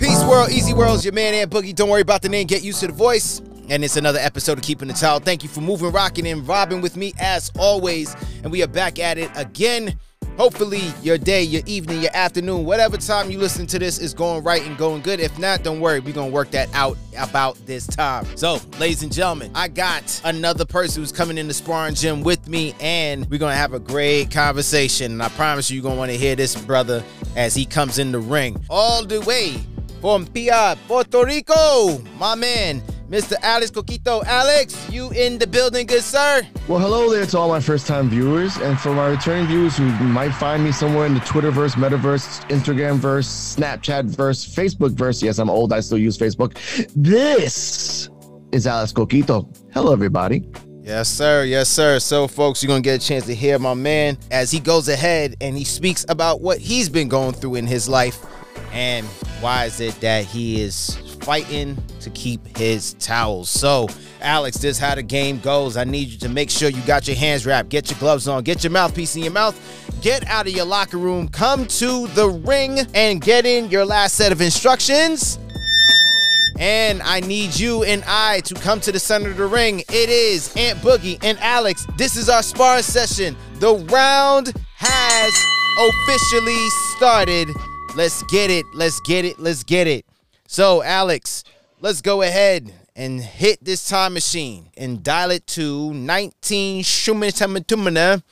Peace world, easy world's your man and Boogie. Don't worry about the name, get used to the voice. And it's another episode of Keeping the Child. Thank you for moving, rocking, and robbing with me as always. And we are back at it again. Hopefully, your day, your evening, your afternoon, whatever time you listen to this is going right and going good. If not, don't worry, we're gonna work that out about this time. So, ladies and gentlemen, I got another person who's coming in the sparring gym with me, and we're gonna have a great conversation. And I promise you, you're gonna wanna hear this brother as he comes in the ring. All the way from Pia, Puerto Rico, my man, Mr. Alex Coquito. Alex, you in the building, good sir? Well, hello there to all my first time viewers, and for my returning viewers who might find me somewhere in the Twitterverse, Metaverse, Instagramverse, Snapchatverse, Facebookverse. Yes, I'm old, I still use Facebook. This is Alex Coquito. Hello, everybody. Yes, sir. Yes, sir. So, folks, you're going to get a chance to hear my man as he goes ahead and he speaks about what he's been going through in his life and why is it that he is fighting to keep his towels. So, Alex, this is how the game goes. I need you to make sure you got your hands wrapped, get your gloves on, get your mouthpiece in your mouth, get out of your locker room, come to the ring, and get in your last set of instructions. And I need you and I to come to the center of the ring. It is Aunt Boogie and Alex. This is our sparring session. The round has officially started. Let's get it. Let's get it. Let's get it. So, Alex, let's go ahead and hit this time machine and dial it to 19 Shumatamana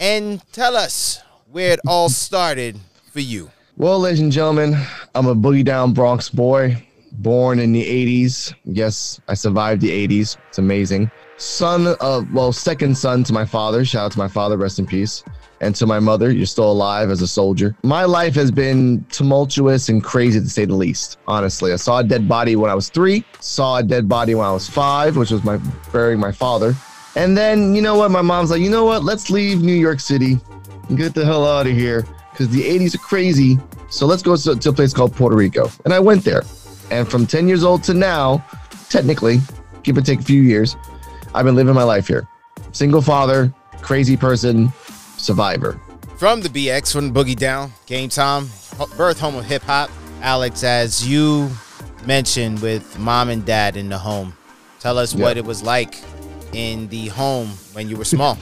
and tell us where it all started for you. Well, ladies and gentlemen, I'm a boogie down Bronx boy, born in the 80s. Yes, I survived the 80s. It's amazing. Son of, well, second son to my father. Shout out to my father, rest in peace and to my mother, you're still alive as a soldier. My life has been tumultuous and crazy to say the least. Honestly, I saw a dead body when I was three, saw a dead body when I was five, which was my burying my father. And then, you know what? My mom's like, you know what? Let's leave New York City and get the hell out of here because the 80s are crazy. So let's go to, to a place called Puerto Rico. And I went there. And from 10 years old to now, technically, give or take a few years, I've been living my life here. Single father, crazy person, survivor. From the BX, from Boogie Down, Game Time, birth home of hip hop. Alex, as you mentioned with mom and dad in the home, tell us yep. what it was like in the home when you were small.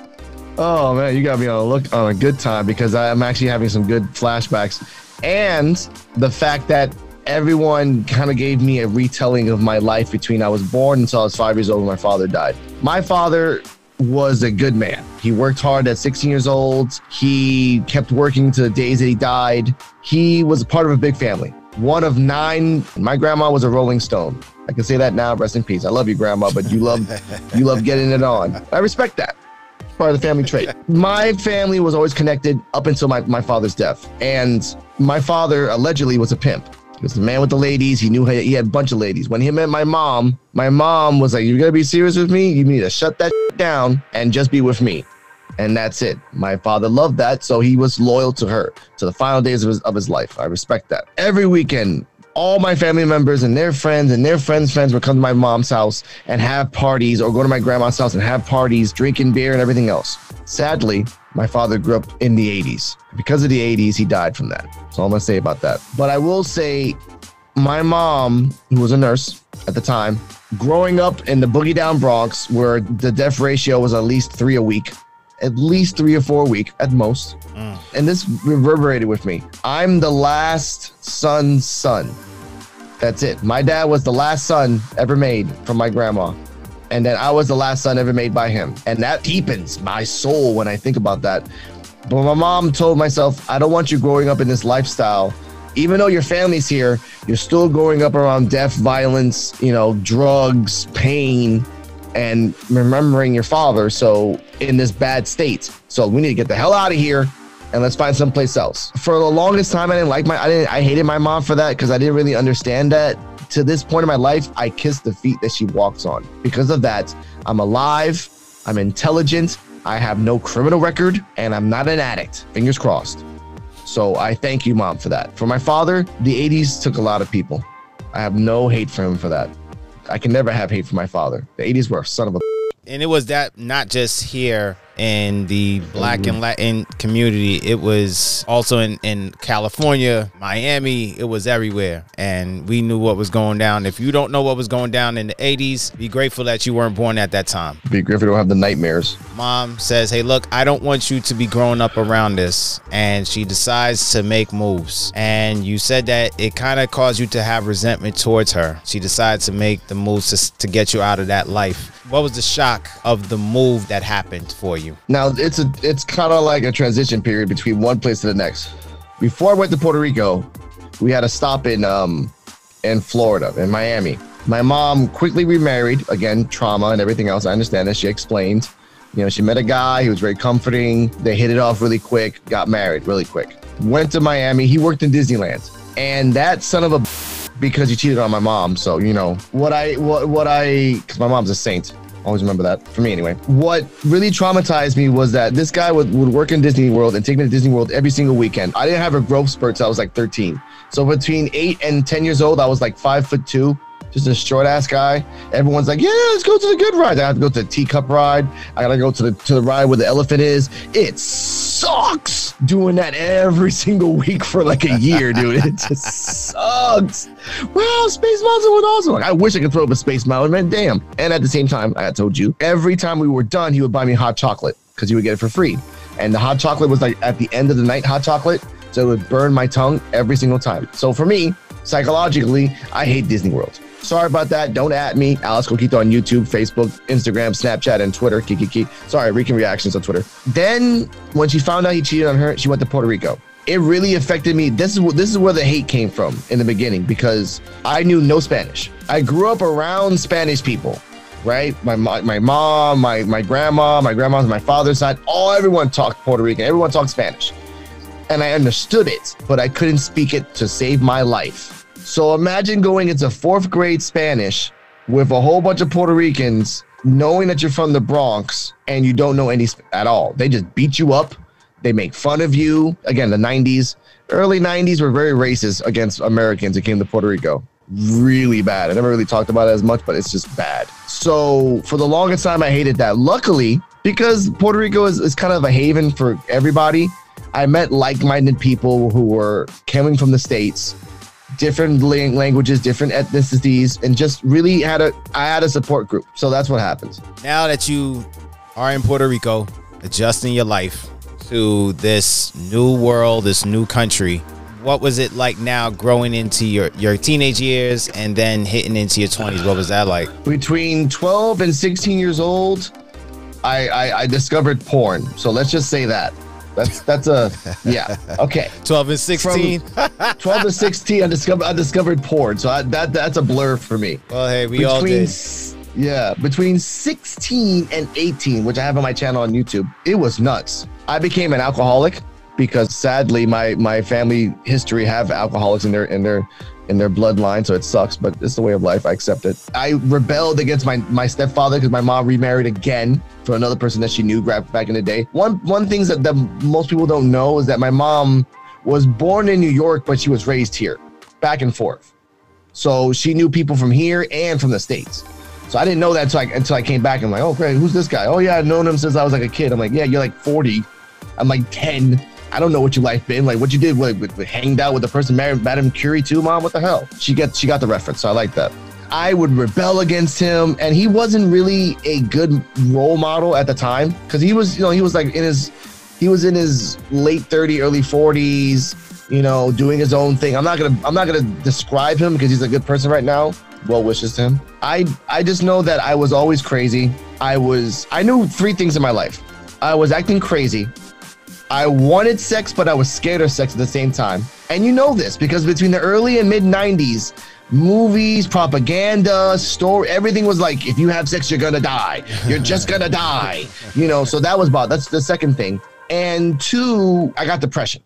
oh man, you got me on a look on a good time because I'm actually having some good flashbacks, and the fact that everyone kind of gave me a retelling of my life between I was born until I was five years old when my father died. My father was a good man. He worked hard at 16 years old. He kept working to the days that he died. He was a part of a big family. One of nine. My grandma was a Rolling Stone. I can say that now. Rest in peace. I love you, grandma, but you love you love getting it on. I respect that. part of the family trait. My family was always connected up until my, my father's death. And my father allegedly was a pimp. Was the man with the ladies. He knew he had a bunch of ladies. When he met my mom, my mom was like, "You're gonna be serious with me? You need to shut that down and just be with me." And that's it. My father loved that, so he was loyal to her to the final days of his of his life. I respect that. Every weekend, all my family members and their friends and their friends' friends would come to my mom's house and have parties, or go to my grandma's house and have parties, drinking beer and everything else. Sadly, my father grew up in the 80s. Because of the 80s, he died from that. That's all I'm gonna say about that. But I will say, my mom, who was a nurse at the time, growing up in the boogie down Bronx, where the death ratio was at least three a week, at least three or four a week at most. Mm. And this reverberated with me. I'm the last son's son. That's it. My dad was the last son ever made from my grandma and then I was the last son ever made by him. And that deepens my soul when I think about that. But my mom told myself, I don't want you growing up in this lifestyle. Even though your family's here, you're still growing up around death, violence, you know, drugs, pain, and remembering your father. So in this bad state. So we need to get the hell out of here and let's find someplace else. For the longest time, I didn't like my, I didn't, I hated my mom for that because I didn't really understand that to this point in my life, I kiss the feet that she walks on. Because of that, I'm alive, I'm intelligent, I have no criminal record, and I'm not an addict. Fingers crossed. So I thank you, mom, for that. For my father, the 80s took a lot of people. I have no hate for him for that. I can never have hate for my father. The 80s were a son of a. And it was that not just here in the black and mm-hmm. Latin community. It was also in, in California, Miami, it was everywhere. And we knew what was going down. If you don't know what was going down in the 80s, be grateful that you weren't born at that time. Be grateful you don't have the nightmares. Mom says, Hey, look, I don't want you to be growing up around this. And she decides to make moves. And you said that it kind of caused you to have resentment towards her. She decides to make the moves to, to get you out of that life. What was the shock of the move that happened for you? Now it's a it's kind of like a transition period between one place to the next. Before I went to Puerto Rico, we had a stop in um in Florida, in Miami. My mom quickly remarried, again, trauma and everything else. I understand that. She explained. You know, she met a guy, he was very comforting. They hit it off really quick, got married really quick. Went to Miami. He worked in Disneyland. And that son of a because he cheated on my mom. So, you know, what I what what I cuz my mom's a saint. Always remember that for me anyway. What really traumatized me was that this guy would, would work in Disney World and take me to Disney World every single weekend. I didn't have a growth spurt till I was like 13. So between eight and 10 years old, I was like five foot two just a short ass guy. Everyone's like, yeah, let's go to the good ride. I have to go to the teacup ride. I gotta go to the to the ride where the elephant is. It sucks doing that every single week for like a year, dude. It just sucks. Wow, Space Mountain was awesome. Like, I wish I could throw up a Space Mountain, man. Damn. And at the same time, I told you, every time we were done, he would buy me hot chocolate because he would get it for free. And the hot chocolate was like at the end of the night hot chocolate. So it would burn my tongue every single time. So for me, psychologically, I hate Disney World. Sorry about that. Don't at me, Alex Coquito on YouTube, Facebook, Instagram, Snapchat, and Twitter. Kiki. Sorry, Rican Reactions on Twitter. Then when she found out he cheated on her, she went to Puerto Rico. It really affected me. This is this is where the hate came from in the beginning because I knew no Spanish. I grew up around Spanish people, right? My my mom, my my grandma, my grandma's my father's side, all everyone talked Puerto Rican. Everyone talked Spanish. And I understood it, but I couldn't speak it to save my life. So imagine going into fourth grade Spanish with a whole bunch of Puerto Ricans, knowing that you're from the Bronx and you don't know any at all. They just beat you up. They make fun of you. Again, the 90s, early 90s were very racist against Americans who came to Puerto Rico. Really bad. I never really talked about it as much, but it's just bad. So for the longest time, I hated that. Luckily, because Puerto Rico is, is kind of a haven for everybody, I met like minded people who were coming from the States different languages, different ethnicities, and just really had a I had a support group. So that's what happens. Now that you are in Puerto Rico, adjusting your life to this new world, this new country, what was it like now growing into your your teenage years and then hitting into your 20s? What was that like? Between 12 and 16 years old, I, I, I discovered porn. So let's just say that. That's that's a yeah. Okay. 12 and 16. From 12 to 16 I discovered I discovered porn. So I, that that's a blur for me. Well, hey, we between, all did. Yeah, between 16 and 18, which I have on my channel on YouTube, it was nuts. I became an alcoholic because sadly my my family history have alcoholics in their in their in their bloodline, so it sucks, but it's the way of life. I accept it. I rebelled against my my stepfather because my mom remarried again for another person that she knew back in the day. One one things that, most people don't know is that my mom was born in New York, but she was raised here, back and forth. So she knew people from here and from the states. So I didn't know that until I, until I came back. I'm like, oh, great, who's this guy? Oh yeah, I've known him since I was like a kid. I'm like, yeah, you're like 40. I'm like 10. I don't know what your life been like. What you did, what, hanged out with the person, married Madame Curie too, mom. What the hell? She got she got the reference, so I like that. I would rebel against him, and he wasn't really a good role model at the time because he was, you know, he was like in his he was in his late 30s, early 40s, you know, doing his own thing. I'm not gonna I'm not gonna describe him because he's a good person right now. Well wishes to him. I I just know that I was always crazy. I was I knew three things in my life. I was acting crazy. I wanted sex, but I was scared of sex at the same time. And you know this because between the early and mid 90s, movies, propaganda, story, everything was like, if you have sex, you're gonna die. You're just gonna die. You know, so that was about that's the second thing. And two, I got depression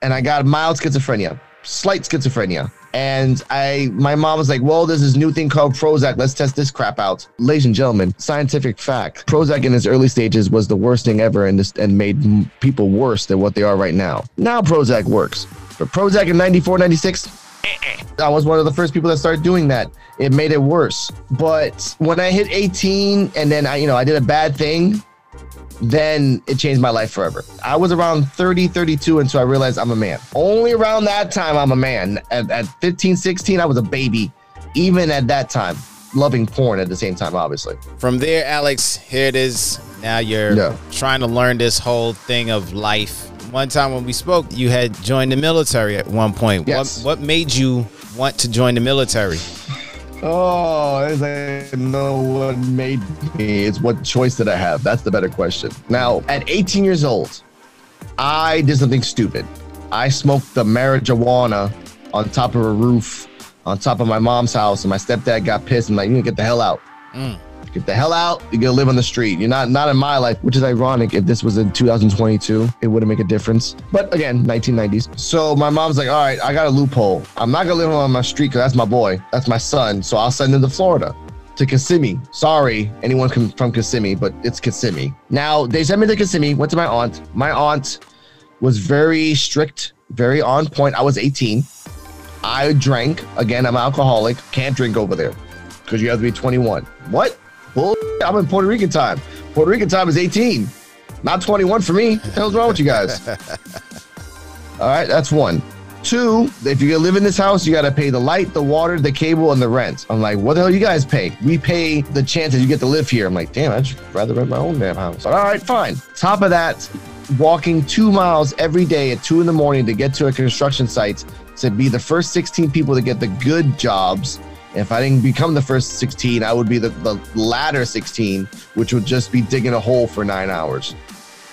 and I got mild schizophrenia, slight schizophrenia. And I, my mom was like, "Well, there's this new thing called Prozac. Let's test this crap out." Ladies and gentlemen, scientific fact: Prozac in its early stages was the worst thing ever, and this and made people worse than what they are right now. Now Prozac works, but Prozac in 94, 96. I was one of the first people that started doing that. It made it worse. But when I hit 18 and then I, you know, I did a bad thing, then it changed my life forever. I was around 30, 32 until I realized I'm a man. Only around that time I'm a man. At, at 15, 16, I was a baby. Even at that time, loving porn at the same time, obviously. From there, Alex, here it is. Now you're Yeah. trying to learn this whole thing of life. One time when we spoke, you had joined the military at one point. Yes. What what made you want to join the military? Oh, it's like, no what made me. It's what choice did I have? That's the better question. Now, at 18 years old, I did something stupid. I smoked the marijuana on top of a roof, on top of my mom's house, and my stepdad got pissed and like, you to get the hell out. Mm. Get the hell out. You're gonna live on the street. You're not not in my life, which is ironic. If this was in 2022, it wouldn't make a difference. But again, 1990s. So my mom's like, all right, I got a loophole. I'm not gonna live on my street because that's my boy. That's my son. So I'll send him to Florida. To Kissimmee. Sorry, anyone from from Kissimmee, but it's Kissimmee. Now they sent me to Kissimmee. Went to my aunt. My aunt was very strict, very on point. I was 18. I drank. Again, I'm alcoholic. Can't drink over there because you have to be 21. What? Bull. I'm in Puerto Rican time. Puerto Rican time is 18, not 21 for me. What the hell's wrong with you guys? All right, that's one. Two, if you're gonna live in this house, you gotta pay the light, the water, the cable, and the rent. I'm like, what the hell you guys pay? We pay the chance that you get to live here. I'm like, damn, I'd rather rent my own damn house. All right, fine. Top of that, walking two miles every day at two in the morning to get to a construction site to be the first 16 people to get the good jobs. If I didn't become the first 16, I would be the, the latter 16, which would just be digging a hole for nine hours.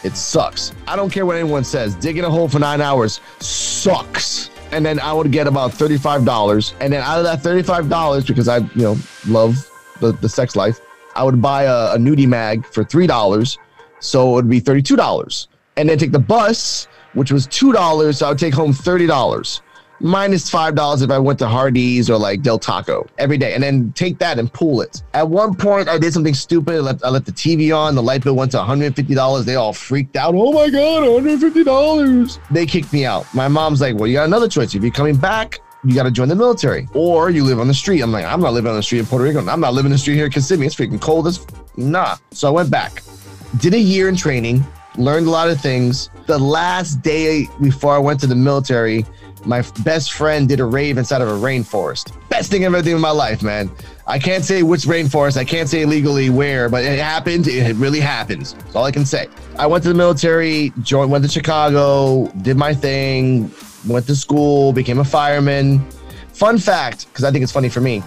It sucks. I don't care what anyone says. Digging a hole for nine hours sucks. And then I would get about $35. And then out of that $35, because I, you know, love the, the sex life, I would buy a, a nudie mag for $3. So it would be $32. And then take the bus, which was $2. So I would take home $30 minus five dollars if I went to Hardee's or like Del Taco every day, and then take that and pool it. At one point, I did something stupid. I let, I the TV on. The light bill went to 150 dollars. They all freaked out. Oh my god, 150 dollars! They kicked me out. My mom's like, "Well, you got another choice. If you're coming back." You got to join the military, or you live on the street. I'm like, I'm not living on the street in Puerto Rico. I'm not living in the street here in Kissimmee. It's freaking cold as nah. So I went back, did a year in training, learned a lot of things. The last day before I went to the military, my best friend did a rave inside of a rainforest. Best thing I've ever done in my life, man. I can't say which rainforest, I can't say legally where, but it happened. It really happens. That's all I can say. I went to the military, joined, went to Chicago, did my thing, went to school, became a fireman. Fun fact, because I think it's funny for me.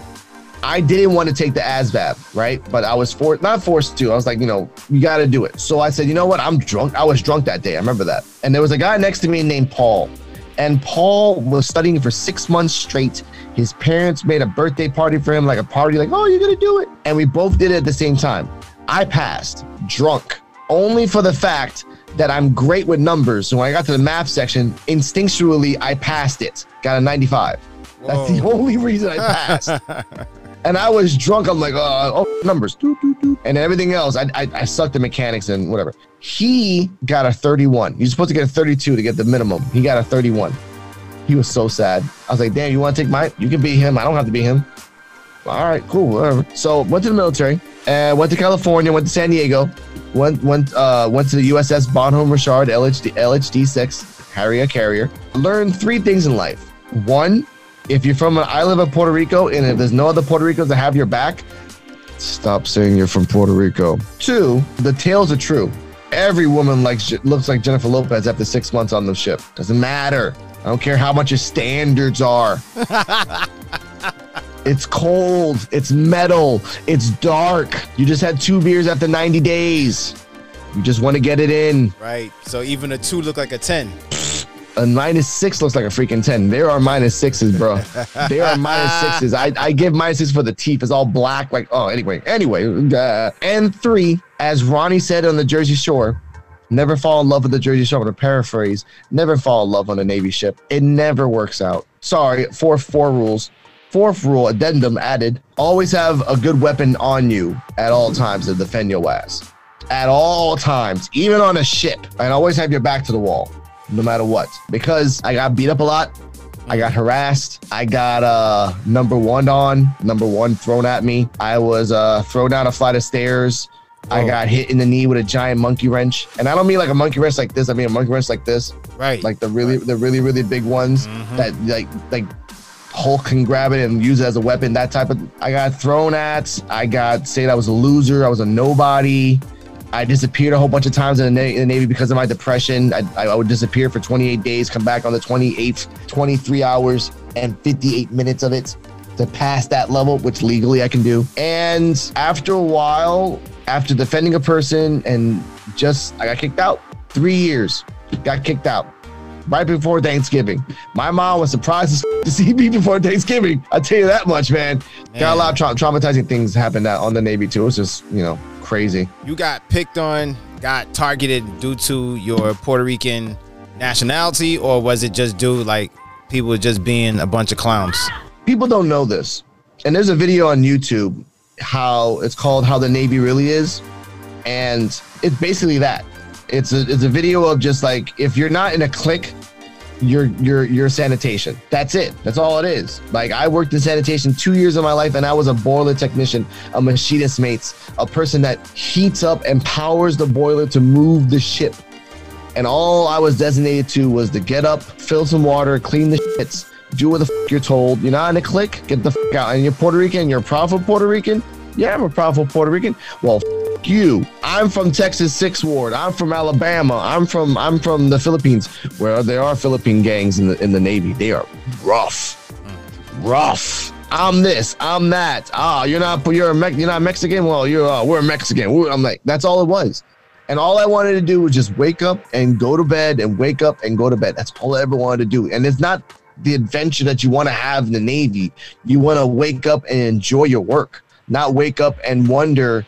I didn't want to take the ASVAB, right? But I was for not forced to. I was like, you know, you got to do it. So I said, you know what? I'm drunk. I was drunk that day. I remember that. And there was a guy next to me named Paul. And Paul was studying for six months straight. His parents made a birthday party for him, like a party, like, oh, you're going to do it. And we both did it at the same time. I passed drunk only for the fact that I'm great with numbers. So when I got to the math section, instinctually, I passed it. Got a 95. That's the only reason I passed. and I was drunk. I'm like, uh, oh, numbers, Doot, doot, doot. and everything else. I, I I sucked the mechanics and whatever. He got a 31. You're supposed to get a 32 to get the minimum. He got a 31. He was so sad. I was like, damn, you want to take mine? You can be him. I don't have to be him. All right, cool, whatever. So went to the military. Uh, went to California. Went to San Diego. Went went uh, went to the USS Bonhomme Richard LHD LHD six Harrier carrier. Learned three things in life. One, if you're from an island of Puerto Rico and if there's no other Puerto Ricans that have your back, stop saying you're from Puerto Rico. Two, the tales are true. Every woman likes looks like Jennifer Lopez after six months on the ship. Doesn't matter. I don't care how much your standards are. it's cold. It's metal. It's dark. You just had two beers after 90 days. You just want to get it in. Right. So even a two look like a ten. A minus six looks like a freaking 10. There are minus sixes, bro. there are minus sixes. I, I give minus six for the teeth. It's all black. Like, oh, anyway. Anyway. Uh, and three, as Ronnie said on the Jersey Shore, never fall in love with the Jersey Shore. To paraphrase, never fall in love on a Navy ship. It never works out. Sorry, four, four rules. Fourth rule, addendum added, always have a good weapon on you at all times to defend your ass. At all times, even on a ship. And always have your back to the wall, no matter what. Because I got beat up a lot. I got harassed. I got uh number one on, number one thrown at me. I was uh thrown down a flight of stairs. I Oh. got hit in the knee with a giant monkey wrench, and I don't mean like a monkey wrench like this. I mean a monkey wrench like this, Right. like the really, the really, really big ones Mhm. that like like Hulk can grab it and use it as a weapon. That type of. I got thrown at. I got said I was a loser. I was a nobody. I disappeared a whole bunch of times in the, Na- in the Navy because of my depression. I, I would disappear for 28 days, come back on the 28th, 23 hours and 58 minutes of it to pass that level, which legally I can do. And after a while, after defending a person and just, I got kicked out. Three years, got kicked out right before Thanksgiving. My mom was surprised to see me before Thanksgiving. I tell you that much, man. Got a lot of tra- traumatizing things happen that on the Navy too. It's just you know crazy. you got picked on, got targeted due to your Puerto Rican nationality, or was it just due like people just being a bunch of clowns? People don't know this, and there's a video on YouTube how it's called "How the Navy Really Is," and it's basically that. It's a it's a video of just like if you're not in a clique, you're you're you're sanitation. That's it. That's all it is. Like I worked in sanitation two years of my life, and I was a boiler technician, a machinist mates, a person that heats up and powers the boiler to move the ship. And all I was designated to was to get up, fill some water, clean the shits, do what the you're told. You're not in a clique, get the out. And you're Puerto Rican, you're a proudful Puerto Rican. Yeah, I'm a proudful Puerto Rican. Well, you. I'm from Texas Sixth Ward. I'm from Alabama. I'm from I'm from the Philippines, where there are Philippine gangs in the in the Navy. They are rough, rough. I'm this. I'm that. Ah, you're not. You're a Mex- You're not Mexican. Well, you're. Uh, we're Mexican. I'm like. That's all it was. And all I wanted to do was just wake up and go to bed and wake up and go to bed. That's all I ever wanted to do. And it's not the adventure that you want to have in the Navy. You want to wake up and enjoy your work, not wake up and wonder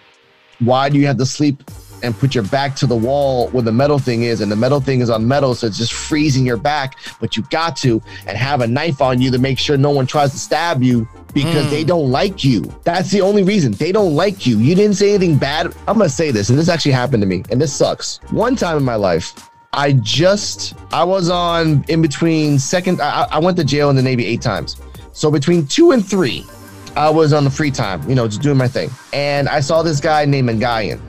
why do you have to sleep and put your back to the wall where the metal thing is? And the metal thing is on metal so it's just freezing your back. But you got to and have a knife on you to make sure no one tries to stab you because Mm. they don't like you. That's the only reason. They don't like you. You didn't say anything bad. I'm gonna say this and this actually happened to me and this sucks. One time in my life i just i was on in between second i, I went to jail in the navy eight times. So between two and three I was on the free time, you know, just doing my thing. And I saw this guy named Ngayan.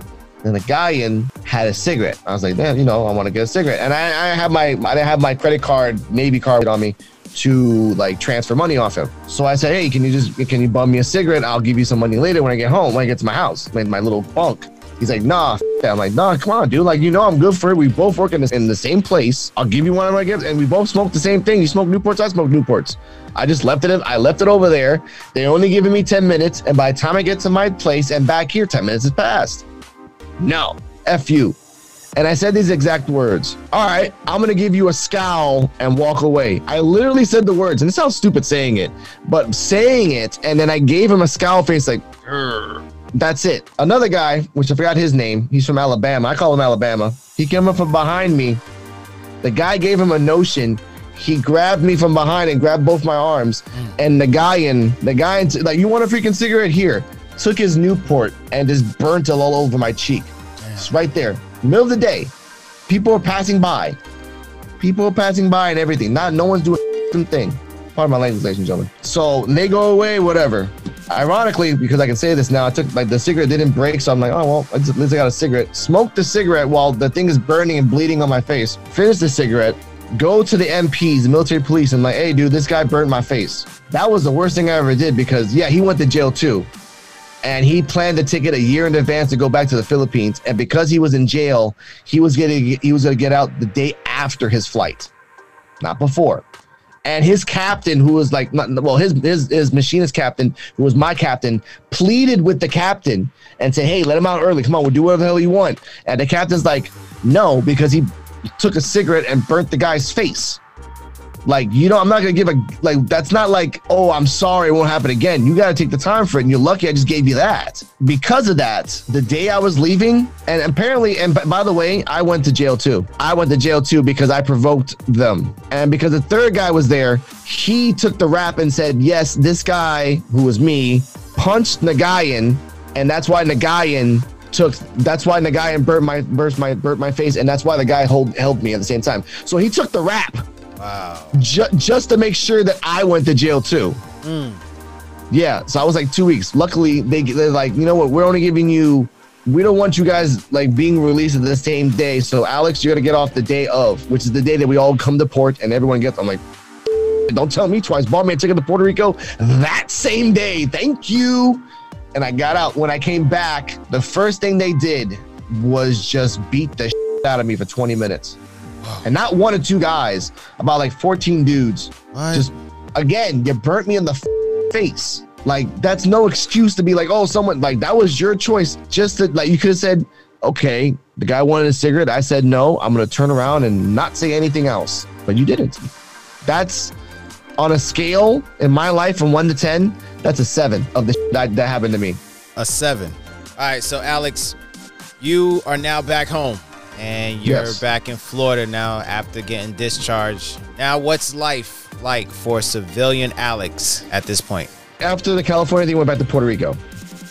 And the Ngayan had a cigarette. I was like, damn, you know, I want to get a cigarette. And I, I have my I didn't have my credit card, Navy card on me to like transfer money off him. So I said, hey, can you just can you bum me a cigarette? I'll give you some money later when I get home, when I get to my house, my little bunk. He's like, nah, f- that. I'm like, nah, come on, dude. Like, you know, I'm good for it. We both work in the, in the same place. I'll give you one of my gifts, and we both smoke the same thing. You smoke Newports, I smoke Newports. I just left it. I left it over there. They only giving me 10 minutes, and by the time I get to my place and back here, 10 minutes has passed. No, f you. And I said these exact words. All right, I'm gonna give you a scowl and walk away. I literally said the words, and it sounds stupid saying it, but saying it, and then I gave him a scowl face, like, "Grr." That's it. Another guy, which I forgot his name, he's from Alabama. I call him Alabama. He came up from behind me. The guy gave him a notion. He grabbed me from behind and grabbed both my arms. Mm. And the guy in the guy in, like, you want a freaking cigarette here? Took his Newport and just burnt it all over my cheek. It's right there, middle of the day. People are passing by. People are passing by and everything. Not no one's doing a thing. Pardon my language, ladies and gentlemen. So they go away, whatever. Ironically, because I can say this now, I took like the cigarette didn't break, so I'm like, oh well, at least I got a cigarette. Smoke the cigarette while the thing is burning and bleeding on my face. Finish the cigarette. Go to the MPs, the military police, and like, hey, dude, this guy burned my face. That was the worst thing I ever did because yeah, he went to jail too and he planned the ticket a year in advance to go back to the Philippines. And because he was in jail, he was getting he was to get out the day after his flight, not before. And his captain, who was like, well, his, his his machinist captain, who was my captain, pleaded with the captain and said, "Hey, let him out early. Come on, we'll do whatever the hell you want." And the captain's like, "No," because he took a cigarette and burnt the guy's face. Like, you know, I'm not gonna give a like that's not like, oh, I'm sorry, it won't happen again. You gotta take the time for it, and you're lucky I just gave you that. Because of that, the day I was leaving, and apparently, and by the way, I went to jail too. I went to jail too because I provoked them. And because the third guy was there, he took the rap and said, Yes, this guy, who was me, punched Nagayan, and that's why Nagayan took that's why Nagayan burnt my burst my burnt my face, and that's why the guy hold, held me at the same time. So he took the rap Wow. ju- just to make sure that I went to jail too. Mm. Yeah, so I was like two weeks. Luckily, they they're like, you know what? We're only giving you we don't want you guys like being released at the same day. So Alex, you're gonna get off the day of, which is the day that we all come to port and everyone gets. I'm like, don't tell me twice. Bought me a ticket to Puerto Rico that same day. Thank you. And I got out. When I came back, the first thing they did was just beat the shit out of me for 20 minutes. And not one or two guys, about like 14 dudes. What? Just again, you burnt me in the face. Like that's no excuse to be like, oh, someone like that was your choice. Just to like you could have said, okay, the guy wanted a cigarette. I said no. I'm gonna turn around and not say anything else. But you didn't. That's on a scale in my life from one to ten. That's a seven of the that, that happened to me. a seven. All right, so Alex, you are now back home and you're Yes. back in Florida now after getting discharged. Now, what's life like for civilian Alex at this point? after the California thing, went back to Puerto Rico.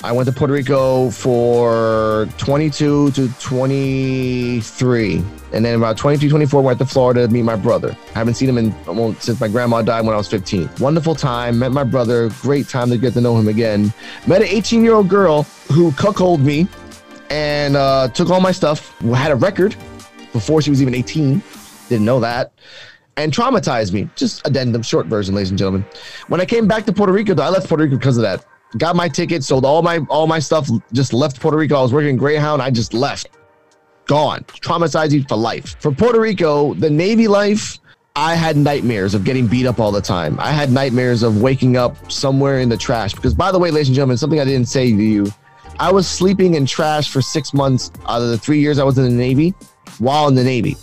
I went to Puerto Rico for 22 to 23. And then about 23, 24, went to Florida to meet my brother. I haven't seen him in well, since my grandma died when I was 15. Wonderful time. Met my brother. Great time to get to know him again. Met an 18 year old girl who cuckolded me and uh, took all my stuff. Had a record before she was even 18. Didn't know that. And traumatized me. Just addendum, short version, ladies and gentlemen. When I came back to Puerto Rico, though, I left Puerto Rico because of that. Got my ticket, sold all my all my stuff, just left Puerto Rico. I was working in Greyhound. I just left. Gone. Traumatized you for life. For Puerto Rico, the Navy life, I had nightmares of getting beat up all the time. I had nightmares of waking up somewhere in the trash. Because, by the way, ladies and gentlemen, something I didn't say to you, I was sleeping in trash for six months out of the three years I was in the Navy while in the Navy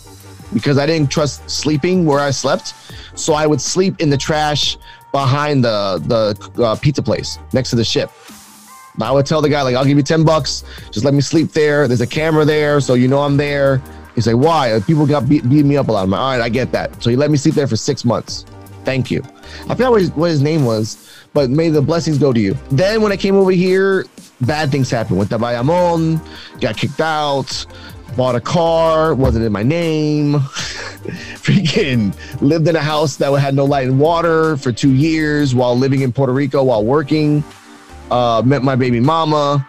because I didn't trust sleeping where I slept. So I would sleep in the trash behind the the uh, pizza place next to the ship. I would tell the guy like, "I'll give you ten bucks. Just let me sleep there. There's a camera there, so you know I'm there." He's like, "Why? People got beat, beat me up a lot." I'm like, "All right, I get that." So he let me sleep there for six months. Thank you. I forgot what his, what his name was, but may the blessings go to you. Then when I came over here, bad things happened. Went to Bayamon, got kicked out, bought a car, wasn't in my name. Freaking lived in a house that had no light and water for two years while living in Puerto Rico while working. Uh, met my baby mama,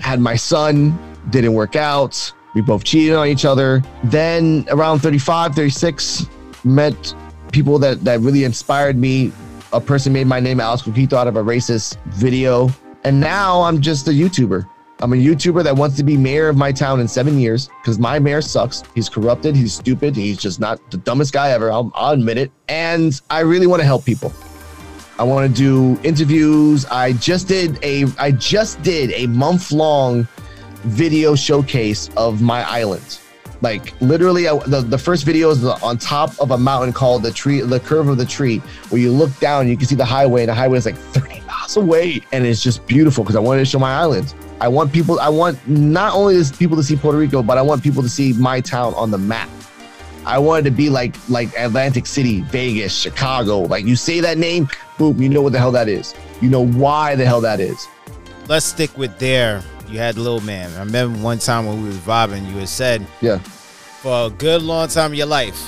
had my son, didn't work out. We both cheated on each other. Then around 35, 36, met people that, that really inspired me. A person made my name Alex Coquito out of a racist video. And now I'm just a YouTuber. I'm a YouTuber that wants to be mayor of my town in seven years because my mayor sucks. He's corrupted. He's stupid. He's just not the dumbest guy ever. I'll, I'll admit it. And I really want to help people. I want to do interviews. I just did a I just did a month long video showcase of my island. Like literally, I, the the first video is on top of a mountain called the tree, the curve of the tree, where you look down you can see the highway, and the highway is like 30 miles away, and it's just beautiful because I wanted to show my island. I want people. I want not only people to see Puerto Rico, but I want people to see my town on the map. I wanted to be like like Atlantic City, Vegas, Chicago. Like you say that name, boom, you know what the hell that is. You know why the hell that is. Let's stick with there. You had little Man. I remember one time when we was vibing, you had said Yeah. for a good long time of your life,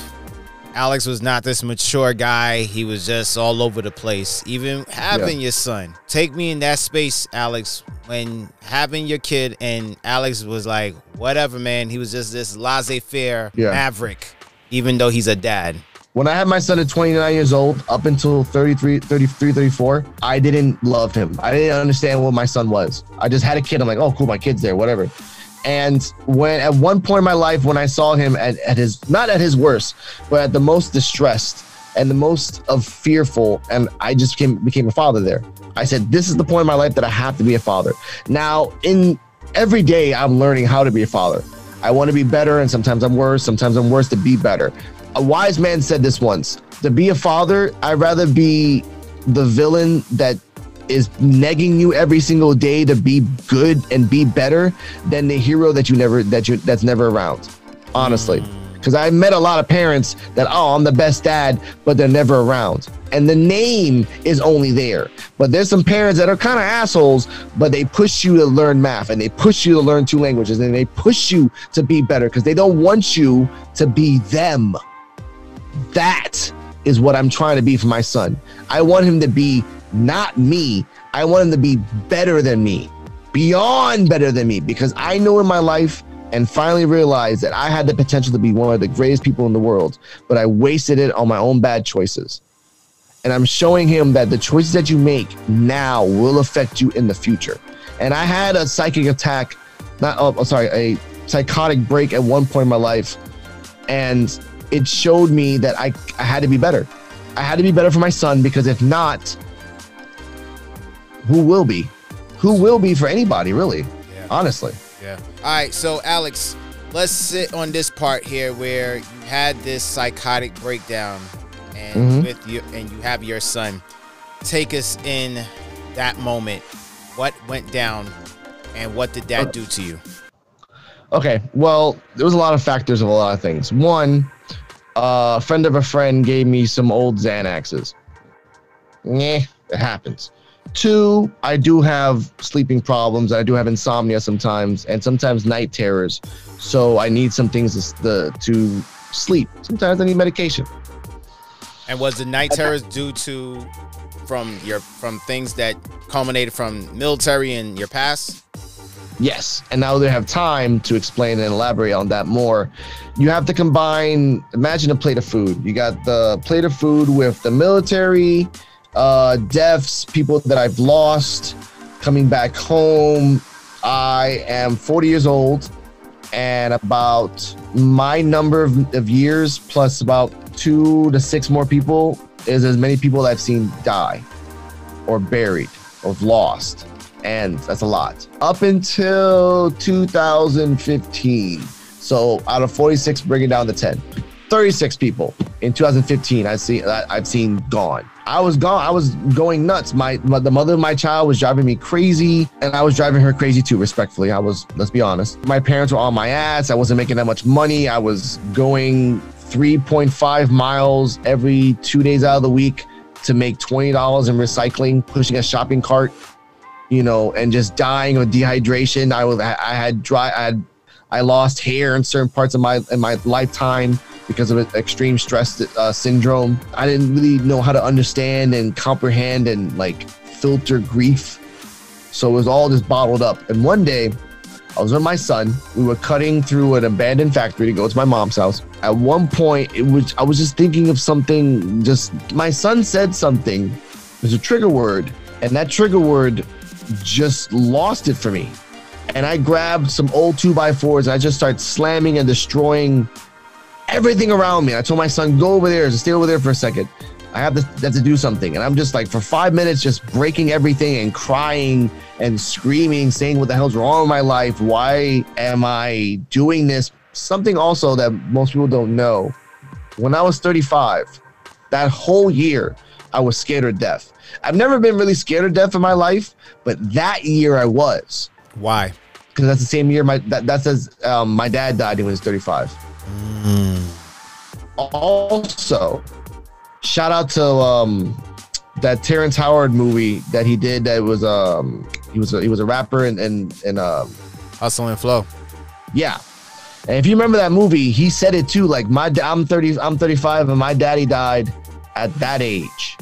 Alex was not this mature guy. He was just all over the place. Even having your son. Take me in that space, Alex, when having your kid and Alex was like, whatever, man. He was just this laissez faire Yeah. maverick, even though he's a dad. When I had my son at 29 years old, up until 33, 33, 34, I didn't love him. I didn't understand what my son was. I just had a kid. I'm like, oh, cool, my kid's there, whatever. And when at one point in my life, when I saw him at, at his, not at his worst, but at the most distressed and the most of fearful, and I just became, became a father there. I said, this is the point in my life that I have to be a father. Now, in every day, I'm learning how to be a father. I want to be better, and sometimes I'm worse. Sometimes I'm worse to be better. A wise man said this once to be a father, I'd rather be the villain that is negging you every single day to be good and be better than the hero that you never that you that's never around honestly. Mm. Because i met a lot of parents that oh i'm the best dad but they're never around. And the name is only there. But there's some parents that are kind of assholes but they push you to learn math and they push you to learn two languages and they push you to be better because they don't want you to be them that is what I'm trying to be for my son. I want him to be not me. I want him to be better than me. beyond better than me because I know in my life and finally realized that I had the potential to be one of the greatest people in the world, but I wasted it on my own bad choices. And I'm showing him that the choices that you make now will affect you in the future. And I had a psychic attack, not, oh, sorry, a psychotic break at one point in my life. And it showed me that I, I had to be better. I had to be better for my son because if not, who will be? Who will be for anybody, really? Yeah. Honestly. Yeah. All right. So, Alex, let's sit on this part here where you had this psychotic breakdown and mm-hmm. with you and you have your son. Take us in that moment. What went down and what did that uh, do to you? Okay. Well, there was a lot of factors of a lot of things. One, uh, a friend of a friend gave me some old Xanaxes. Yeah, it happens. Two, I do have sleeping problems. I do have insomnia sometimes, and sometimes night terrors. So I need some things to, to sleep. Sometimes I need medication. And was the night terrors due to from your from things that culminated from military in your past? Yes, and now they have time to explain and elaborate on that more. You have to combine. Imagine a plate of food. You got the plate of food with the military, uh, deaths, people that I've lost, coming back home. I am 40 years old, and about my number of, of years plus about two to six more people is as many people I've seen die or buried or lost and that's a lot. Up until 2015. So out of 46, bringing down to 10. 36 people in 2015 I see I've seen gone. I was gone. I was going nuts. My, my, the mother of my child was driving me crazy, and I was driving her crazy too. Respectfully, I was. Let's be honest. My parents were on my ass. I wasn't making that much money. I was going 3.5 miles every two days out of the week to make $20 in recycling, pushing a shopping cart you know, and just dying of dehydration. I was, I had dry, I had, I lost hair in certain parts of my in my lifetime because of extreme stress uh, syndrome. I didn't really know how to understand and comprehend and like filter grief. So it was all just bottled up. And one day, I was with my son. We were cutting through an abandoned factory to go to my mom's house. At one point, it was I was just thinking of something. Just my son said something. There's a trigger word, and that trigger word just lost it for me. And I grabbed some old two by fours. And I just started slamming and destroying everything around me. I told my son, go over there, stay over there for a second. I have to, have to do something. And I'm just like, for five minutes, just breaking everything and crying and screaming, saying what the hell's wrong with my life? Why am I doing this? Something also that most people don't know. When I was 35, that whole year, I was scared of death. I've never been really scared of death in my life, but that year I was. Why? Because that's the same year my that, that says um, my dad died when he was 35. Mm. Also, shout out to um, that Terrence Howard movie that he did. That was um he was a, he was a rapper and and and um Hustle and Flow. Yeah. And if you remember that movie, he said it too. Like my I'm 30, I'm 35, and my daddy died at that age.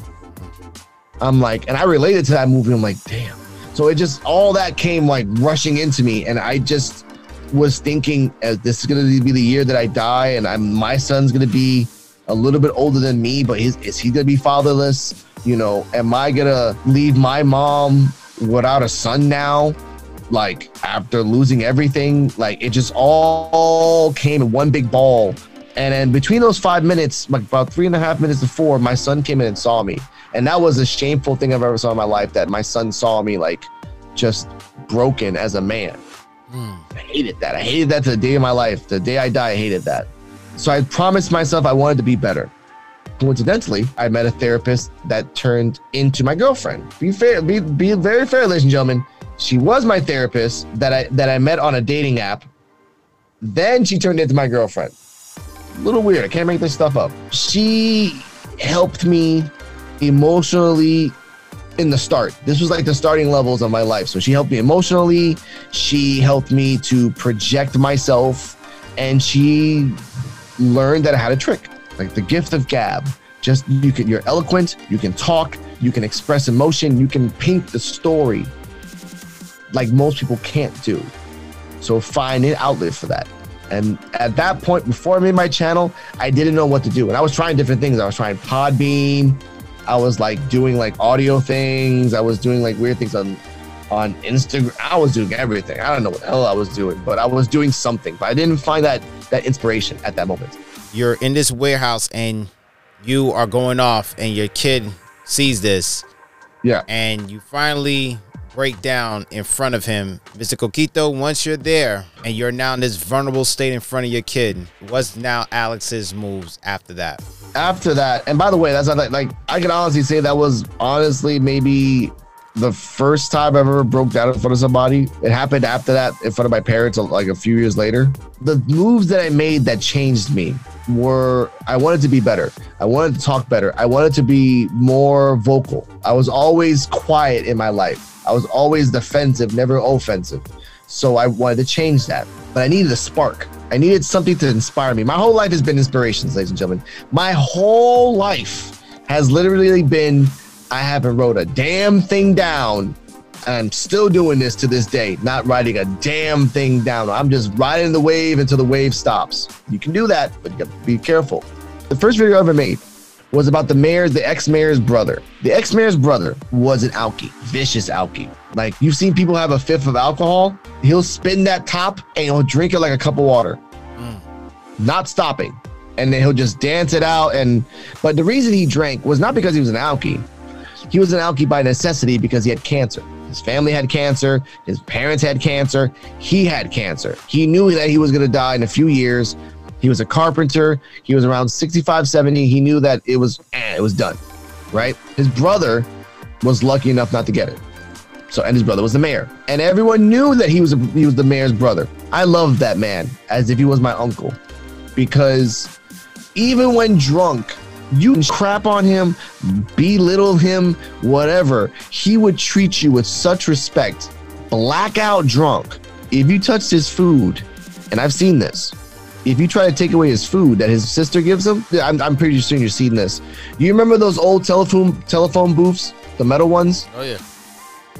I'm like, and I related to that movie. I'm like, damn. So it just all that came like rushing into me, and I just was thinking, uh, this is gonna be the year that I die, and I'm my son's gonna be a little bit older than me, but is, is he gonna be fatherless? You know, am I gonna leave my mom without a son now? Like after losing everything, like it just all came in one big ball. And then between those five minutes, like about three and a half minutes before, my son came in and saw me. And that was a shameful thing I've ever saw in my life that my son saw me like just broken as a man. Mm. I hated that. I hated that to the day of my life. The day I die, I hated that. So I promised myself I wanted to be better. Coincidentally, I met a therapist that turned into my girlfriend. Be fair, be, be very fair, ladies and gentlemen. She was my therapist that I that I met on a dating app. Then she turned into my girlfriend. A little weird. I can't make this stuff up. She helped me emotionally in the start. This was like the starting levels of my life. So she helped me emotionally. She helped me to project myself. And she learned that I had a trick, like the gift of gab. Just you can you're eloquent, you can talk, you can express emotion, you can paint the story. like most people can't do. So find an outlet for that. And at that point, before I made my channel, I didn't know what to do. And I was trying different things. I was trying Podbean. I was like doing like audio things. I was doing like weird things on on Instagram. I was doing everything. I don't know what the hell I was doing, but I was doing something. But I didn't find that that inspiration at that moment. You're in this warehouse and you are going off and your kid sees this. Yeah. And you finally break down in front of him. Mr. Coquito, once you're there and you're now in this vulnerable state in front of your kid, what's now Alex's moves after that? After that, and by the way, that's not like, like I can honestly say that was honestly maybe the first time I ever broke down in front of somebody. It happened after that in front of my parents, like a few years later. The moves that I made that changed me were I wanted to be better. I wanted to talk better. I wanted to be more vocal. I was always quiet in my life. I was always defensive, never offensive. So I wanted to change that. But I needed a spark. I needed something to inspire me. My whole life has been inspirations, ladies and gentlemen. My whole life has literally been I haven't wrote a damn thing down. I'm still doing this to this day, not writing a damn thing down. I'm just riding the wave until the wave stops. You can do that, but you gotta be careful. The first video I ever made was about the mayor, the ex-mayor's brother. The ex-mayor's brother was an alkie, vicious alkie. Like you've seen people have a fifth of alcohol, he'll spin that top and he'll drink it like a cup of water, mm. not stopping. And then he'll just dance it out. And but the reason he drank was not because he was an alkie. He was an alkie by necessity because he had cancer. His family had cancer. His parents had cancer. He had cancer. He knew that he was going to die in a few years. He was a carpenter. He was around 65, 70. He knew that it was, eh, it was done, right? His brother was lucky enough not to get it. So, and his brother was the mayor, and everyone knew that he was a, he was the mayor's brother. I loved that man as if he was my uncle, because even when drunk, you crap on him, belittle him, whatever, he would treat you with such respect. Blackout drunk. If you touched his food, and I've seen this, if you try to take away his food that his sister gives him, I'm, I'm pretty sure you've seen this. Do You remember those old telephone telephone booths, the metal ones? Oh yeah.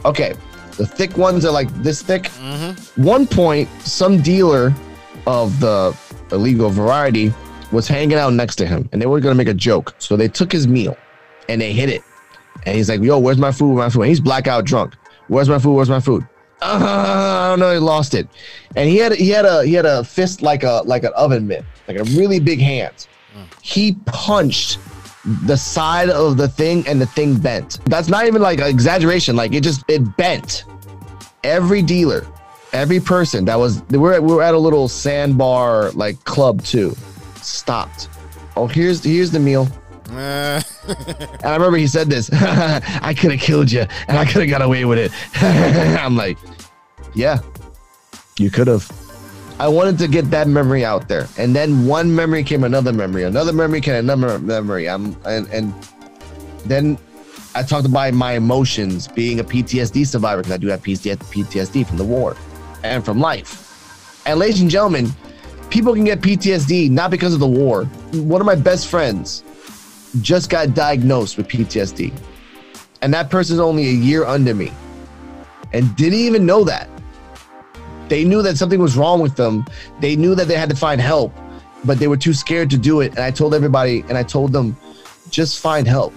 Okay, the thick ones are like this thick. Mm-hmm. One point, some dealer of the illegal variety was hanging out next to him, and they were gonna make a joke. So they took his meal, and they hit it. And he's like, "Yo, where's my food? Where's my food?" And he's blackout drunk. Where's my food? Where's my food? I don't know, he lost it. And he had he had a he had a fist like a like an oven mitt, like a really big hand. Mm. He punched the side of the thing and the thing bent. That's not even like an exaggeration. Like it just it bent. Every dealer, every person that was we were we were at a little sandbar like club too. Stopped. Oh, here's here's the meal. and I remember he said this. I could have killed you, and I could have got away with it. I'm like, yeah, you could have. I wanted to get that memory out there, and then one memory came another memory, another memory came another memory. I'm and and then I talked about my emotions, being a PTSD survivor because I do have PTSD from the war and from life. And ladies and gentlemen, people can get PTSD not because of the war. One of my best friends just got diagnosed with PTSD. And that person's only a year under me and didn't even know that. They knew that something was wrong with them. They knew that they had to find help, but they were too scared to do it. And I told everybody, and I told them, just find help.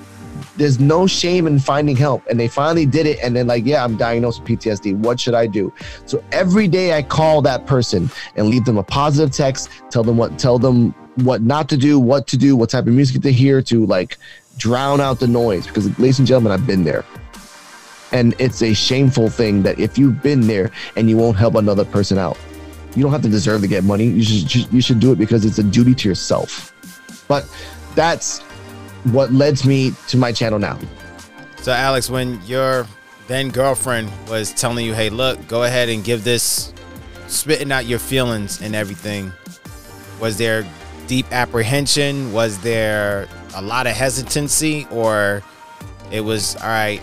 There's no shame in finding help. And they finally did it. And then, like, yeah, I'm diagnosed with PTSD. What should I do? So every day I call that person and leave them a positive text, tell them what, tell them what not to do, what to do, what type of music to hear to like drown out the noise. Because, ladies and gentlemen, I've been there. And it's a shameful thing that if you've been there and you won't help another person out, you don't have to deserve to get money. You should you should do it because it's a duty to yourself. But that's what led me to my channel now. So, Alex, when your then girlfriend was telling you, "Hey, look, go ahead and give this," spitting out your feelings and everything, was there deep apprehension? Was there a lot of hesitancy, or it was all right?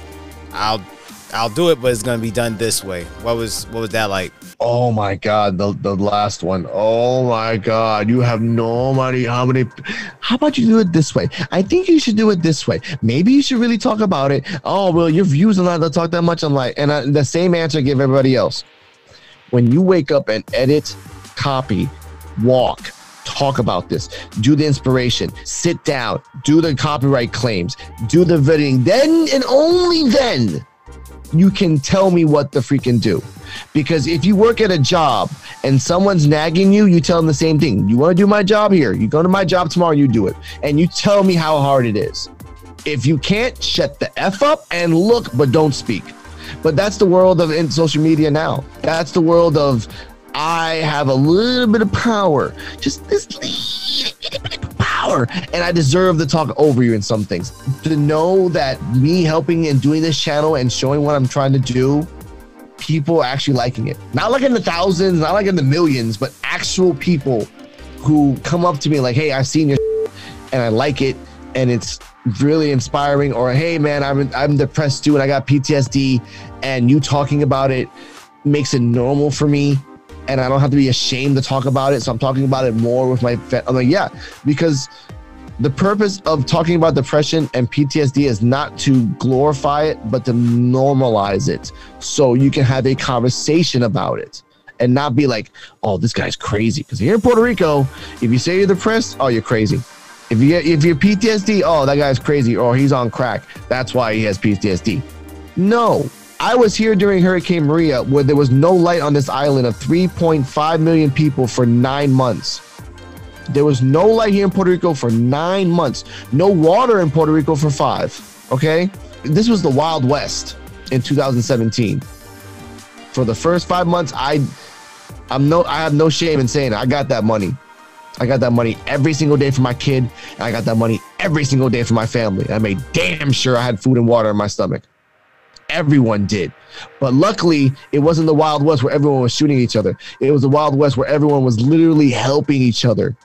I'll I'll do it, but it's gonna be done this way. What was what was that like? Oh my god, the the last one. Oh my god, you have no money. how many. How about you do it this way? I think you should do it this way. Maybe you should really talk about it. Oh well, your views are not to talk that much. I'm like, and I, the same answer I give everybody else. When you wake up and edit, copy, walk, talk about this, do the inspiration, sit down, do the copyright claims, do the vetting, then and only then you can tell me what the freaking do. Because if you work at a job and someone's nagging you, you tell them the same thing. You want to do my job here? You go to my job tomorrow, you do it. And you tell me how hard it is. If you can't, shut the F up and look, but don't speak. But that's the world of in social media now. That's the world of I have a little bit of power, just this little bit of power, and I deserve to talk over you in some things. To know that me helping and doing this channel and showing what I'm trying to do, people actually liking it. Not like in the thousands, not like in the millions, but actual people who come up to me like, "Hey, I've seen your and I like it, and it's really inspiring." Or, "Hey, man, I'm I'm depressed too, and I got PTSD, and you talking about it makes it normal for me." And I don't have to be ashamed to talk about it. So I'm talking about it more with my. I'm like, yeah, because the purpose of talking about depression and PTSD is not to glorify it, but to normalize it, so you can have a conversation about it and not be like, oh, this guy's crazy. Because here in Puerto Rico, if you say you're depressed, oh, you're crazy. If you if you're PTSD, oh, that guy's crazy, or he's on crack. That's why he has PTSD. No, I was here during Hurricane Maria where there was no light on this island of 3.5 million people for nine months. There was no light here in Puerto Rico for nine months. No water in Puerto Rico for five. Okay. This was the Wild West in 2017. For the first five months, I I'm no I have no shame in saying it. I got that money. I got that money every single day for my kid. I got that money every single day for my family. I made damn sure I had food and water in my stomach everyone did. But luckily, it wasn't the Wild West where everyone was shooting each other. It was the Wild West where everyone was literally helping each other.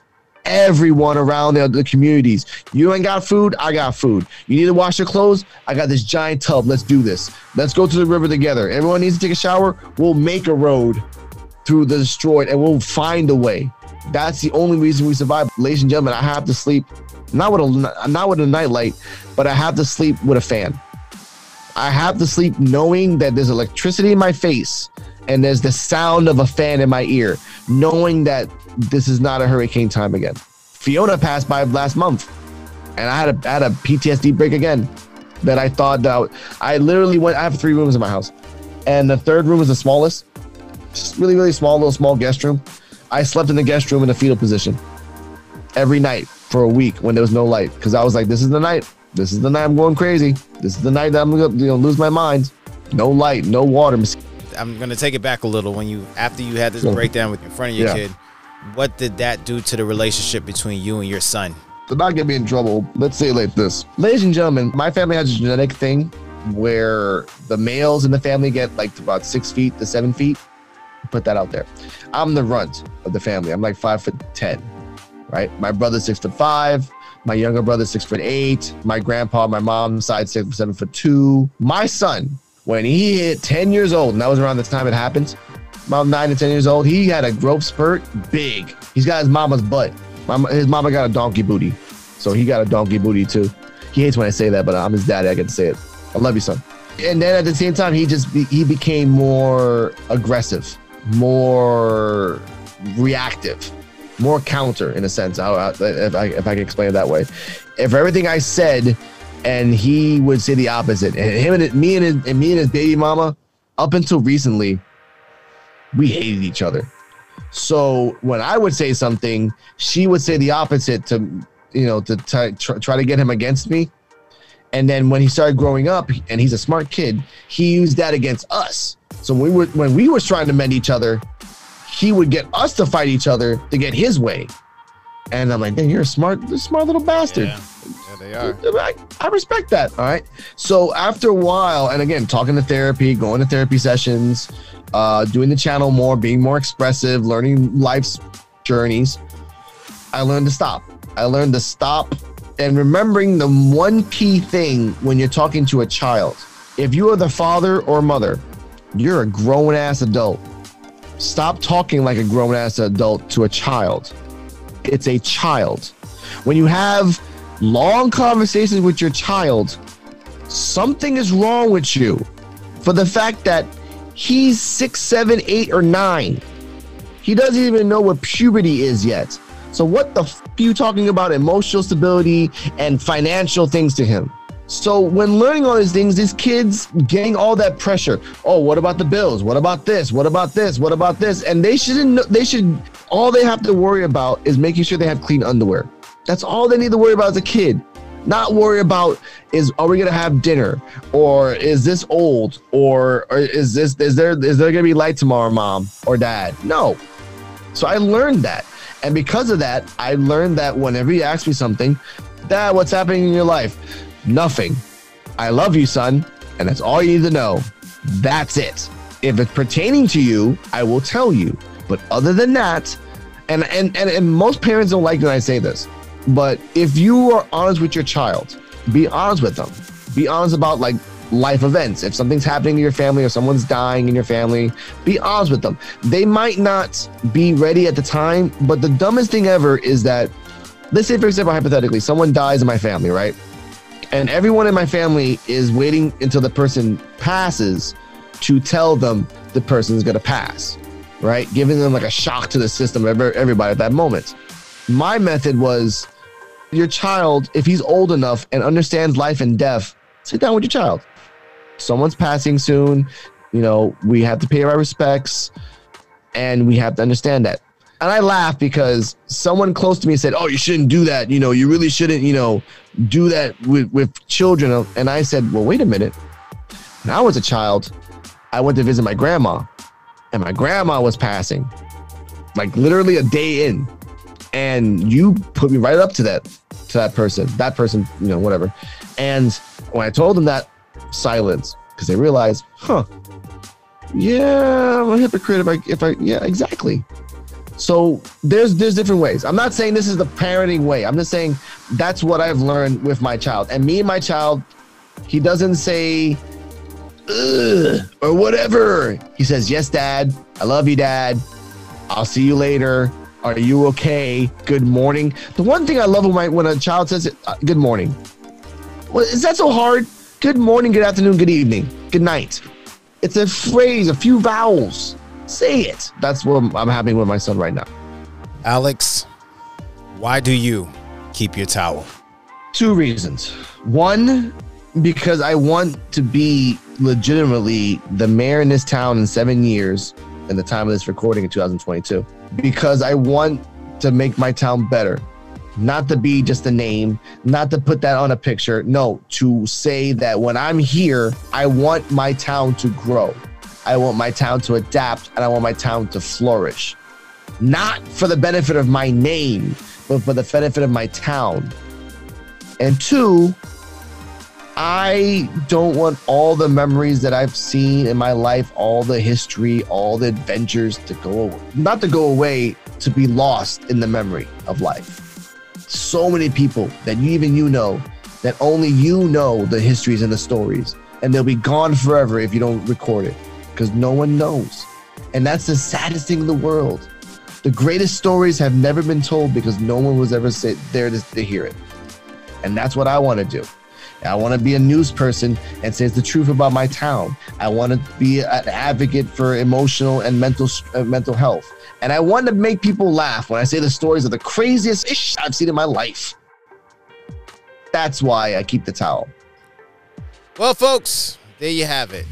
Everyone around the, the communities. You ain't got food, I got food. You need to wash your clothes, I got this giant tub. Let's do this. Let's go to the river together. Everyone needs to take a shower. We'll make a road through the destroyed and we'll find a way. That's the only reason we survive. Ladies and gentlemen, I have to sleep not with a not with a nightlight, but I have to sleep with a fan. I have to sleep knowing that there's electricity in my face and there's the sound of a fan in my ear, knowing that this is not a hurricane time again. Fiona passed by last month, and I had a I had a PTSD break again. That I thought that I literally went. I have three rooms in my house, and the third room is the smallest, just really really small, little small guest room. I slept in the guest room in a fetal position every night for a week when there was no light because I was like, this is the night this is the night I'm going crazy. This is the night that I'm gonna you know, lose my mind. No light, no water. I'm gonna take it back a little. When you after you had this breakdown with in front of your yeah. kid, what did that do to the relationship between you and your son? To not get me in trouble, let's say it like this. Ladies and gentlemen, my family has a genetic thing where the males in the family get like about six feet to seven feet. Put that out there. I'm the runt of the family. I'm like five foot ten, right? My brother's six foot five. My younger brother, six foot eight. My grandpa, my mom's side, six, seven foot two. My son, when he hit 10 years old, and that was around the time it happened, about nine to 10 years old, he had a growth spurt big. He's got his mama's butt. his mama got a donkey booty. So he got a donkey booty too. He hates when I say that, but I'm his daddy. I get to say it. I love you, son. And then at the same time, he just he became more aggressive, more reactive more counter in a sense. if I if I can explain it that way, if everything I said, and he would say the opposite, and him and me and his, and me and his baby mama, up until recently, we hated each other. So when I would say something, she would say the opposite to you know to t- try to get him against me. And then when he started growing up, and he's a smart kid, he used that against us. So we were when we were trying to mend each other, he would get us to fight each other to get his way. And I'm like, man, you're a smart, smart little bastard. Yeah, yeah they are. I, I, respect that. All right. So after a while, and again, talking to therapy, going to therapy sessions, uh, doing the channel more, being more expressive, learning life's journeys, I learned to stop. I learned to stop and remembering the one key thing when you're talking to a child. If you are the father or mother, you're a grown ass adult Stop talking like a grown ass adult to a child. It's a child. When you have long conversations with your child, something is wrong with you for the fact that he's six, seven, eight, or nine. He doesn't even know what puberty is yet. So, what the f- are you talking about emotional stability and financial things to him? So when learning all these things, these kids getting all that pressure. Oh, what about the bills? What about this? What about this? What about this? And they shouldn't. They should. All they have to worry about is making sure they have clean underwear. That's all they need to worry about as a kid. Not worry about is are we gonna have dinner or is this old or, or is this is there is there gonna be light tomorrow, mom or dad? No. So I learned that. And because of that, I learned that whenever you ask me something, Dad, what's happening in your life? Nothing. I love you, son, and that's all you need to know. That's it. If it's pertaining to you, I will tell you. But other than that, and and and, and most parents don't like when I say this, but if you are honest with your child, be honest with them. Be honest about like life events. If something's happening to your family or someone's dying in your family, be honest with them. They might not be ready at the time, but the dumbest thing ever is that, let's say, for example, hypothetically, someone dies in my family, right? And everyone in my family is waiting until the person passes to tell them the person is going to pass, right? Giving them like a shock to the system, everybody at that moment. My method was your child, if he's old enough and understands life and death, sit down with your child. Someone's passing soon. You know, we have to pay our respects and we have to understand that and I laugh because someone close to me said, "Oh, you shouldn't do that. You know, you really shouldn't. You know, do that with with children." And I said, "Well, wait a minute. When I was a child, I went to visit my grandma, and my grandma was passing, like literally a day in, and you put me right up to that to that person, that person, you know, whatever." And when I told them that, silence, because they realized, huh, yeah, I'm a hypocrite if I if I yeah, exactly. So there's there's different ways. I'm not saying this is the parenting way. I'm just saying that's what I've learned with my child. And me and my child, he doesn't say or whatever. He says, "Yes, dad. I love you, dad. I'll see you later. Are you okay? Good morning." The one thing I love when, my, when a child says, uh, "Good morning," well, is that so hard? Good morning, good afternoon, good evening, good night. It's a phrase, a few vowels. Say it. That's what I'm having with my son right now. Alex, why do you keep your towel? Two reasons. One, because I want to be legitimately the mayor in this town in seven years, in the time of this recording in 2022, because I want to make my town better. Not to be just a name, not to put that on a picture. No, to say that when I'm here, I want my town to grow. I want my town to adapt and I want my town to flourish. Not for the benefit of my name, but for the benefit of my town. And two, I don't want all the memories that I've seen in my life, all the history, all the adventures to go away. Not to go away, to be lost in the memory of life. So many people that even you know, that only you know the histories and the stories, and they'll be gone forever if you don't record it because no one knows. And that's the saddest thing in the world. The greatest stories have never been told because no one was ever sit there to, to hear it. And that's what I want to do. I want to be a news person and say the truth about my town. I want to be an advocate for emotional and mental uh, mental health. And I want to make people laugh when I say the stories of the craziest ish I've seen in my life. That's why I keep the towel. Well, folks, there you have it.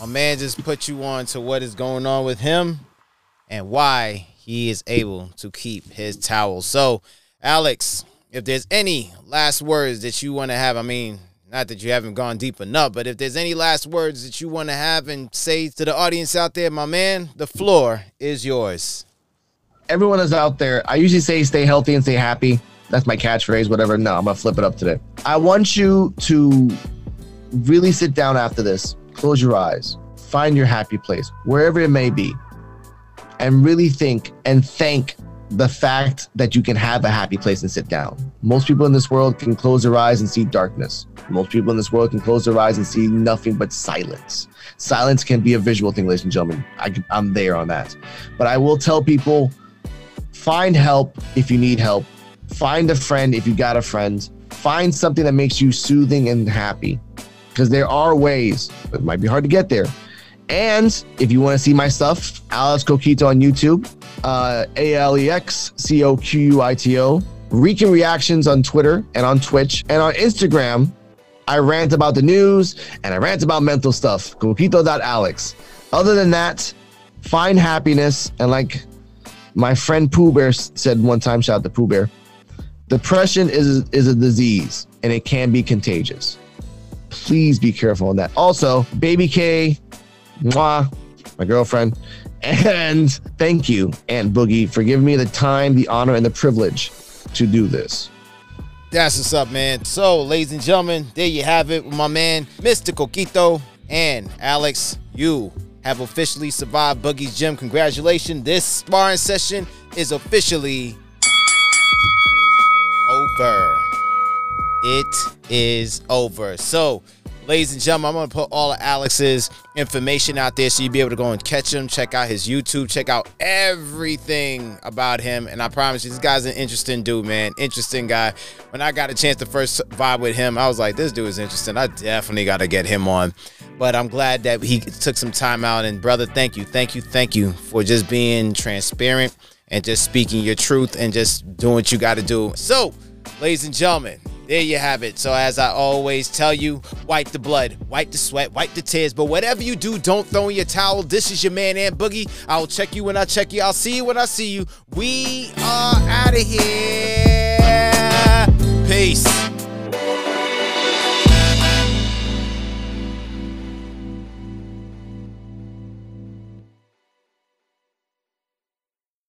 My man just put you on to what is going on with him and why he is able to keep his towel. So, Alex, if there's any last words that you want to have, I mean, not that you haven't gone deep enough, but if there's any last words that you want to have and say to the audience out there, my man, the floor is yours. Everyone is out there. I usually say stay healthy and stay happy. That's my catchphrase, whatever. No, I'm going to flip it up today. I want you to really sit down after this close your eyes, find your happy place, wherever it may be, and really think and thank the fact that you can have a happy place and sit down. Most people in this world can close their eyes and see darkness. Most people in this world can close their eyes and see nothing but silence. Silence can be a visual thing, ladies and gentlemen. I, I'm there on that. But I will tell people find help if you need help, find a friend if you got a friend, find something that makes you soothing and happy. Because there are ways, it might be hard to get there. And if you want to see my stuff, Alex Coquito on YouTube, uh, A L E X C O Q U I T O, Rican Reactions on Twitter and on Twitch, and on Instagram, I rant about the news and I rant about mental stuff. Coquito.alex. Other than that, find happiness. And like my friend Pooh Bear said one time, shout out to Pooh Bear, depression is, is a disease and it can be contagious. Please be careful on that. Also, Baby K, mwah, my girlfriend, and thank you, Aunt Boogie, for giving me the time, the honor, and the privilege to do this. That's what's up, man. So, ladies and gentlemen, there you have it with my man, Mr. Coquito and Alex. You have officially survived Boogie's Gym. Congratulations. This sparring session is officially over. It is over. So, ladies and gentlemen, I'm going to put all of Alex's information out there so you'll be able to go and catch him, check out his YouTube, check out everything about him. And I promise you, this guy's an interesting dude, man. Interesting guy. When I got a chance to first vibe with him, I was like, this dude is interesting. I definitely got to get him on. But I'm glad that he took some time out. And, brother, thank you, thank you, thank you for just being transparent and just speaking your truth and just doing what you got to do. So, ladies and gentlemen, there you have it. So, as I always tell you, wipe the blood, wipe the sweat, wipe the tears. But whatever you do, don't throw in your towel. This is your man, Aunt Boogie. I'll check you when I check you. I'll see you when I see you. We are out of here. Peace.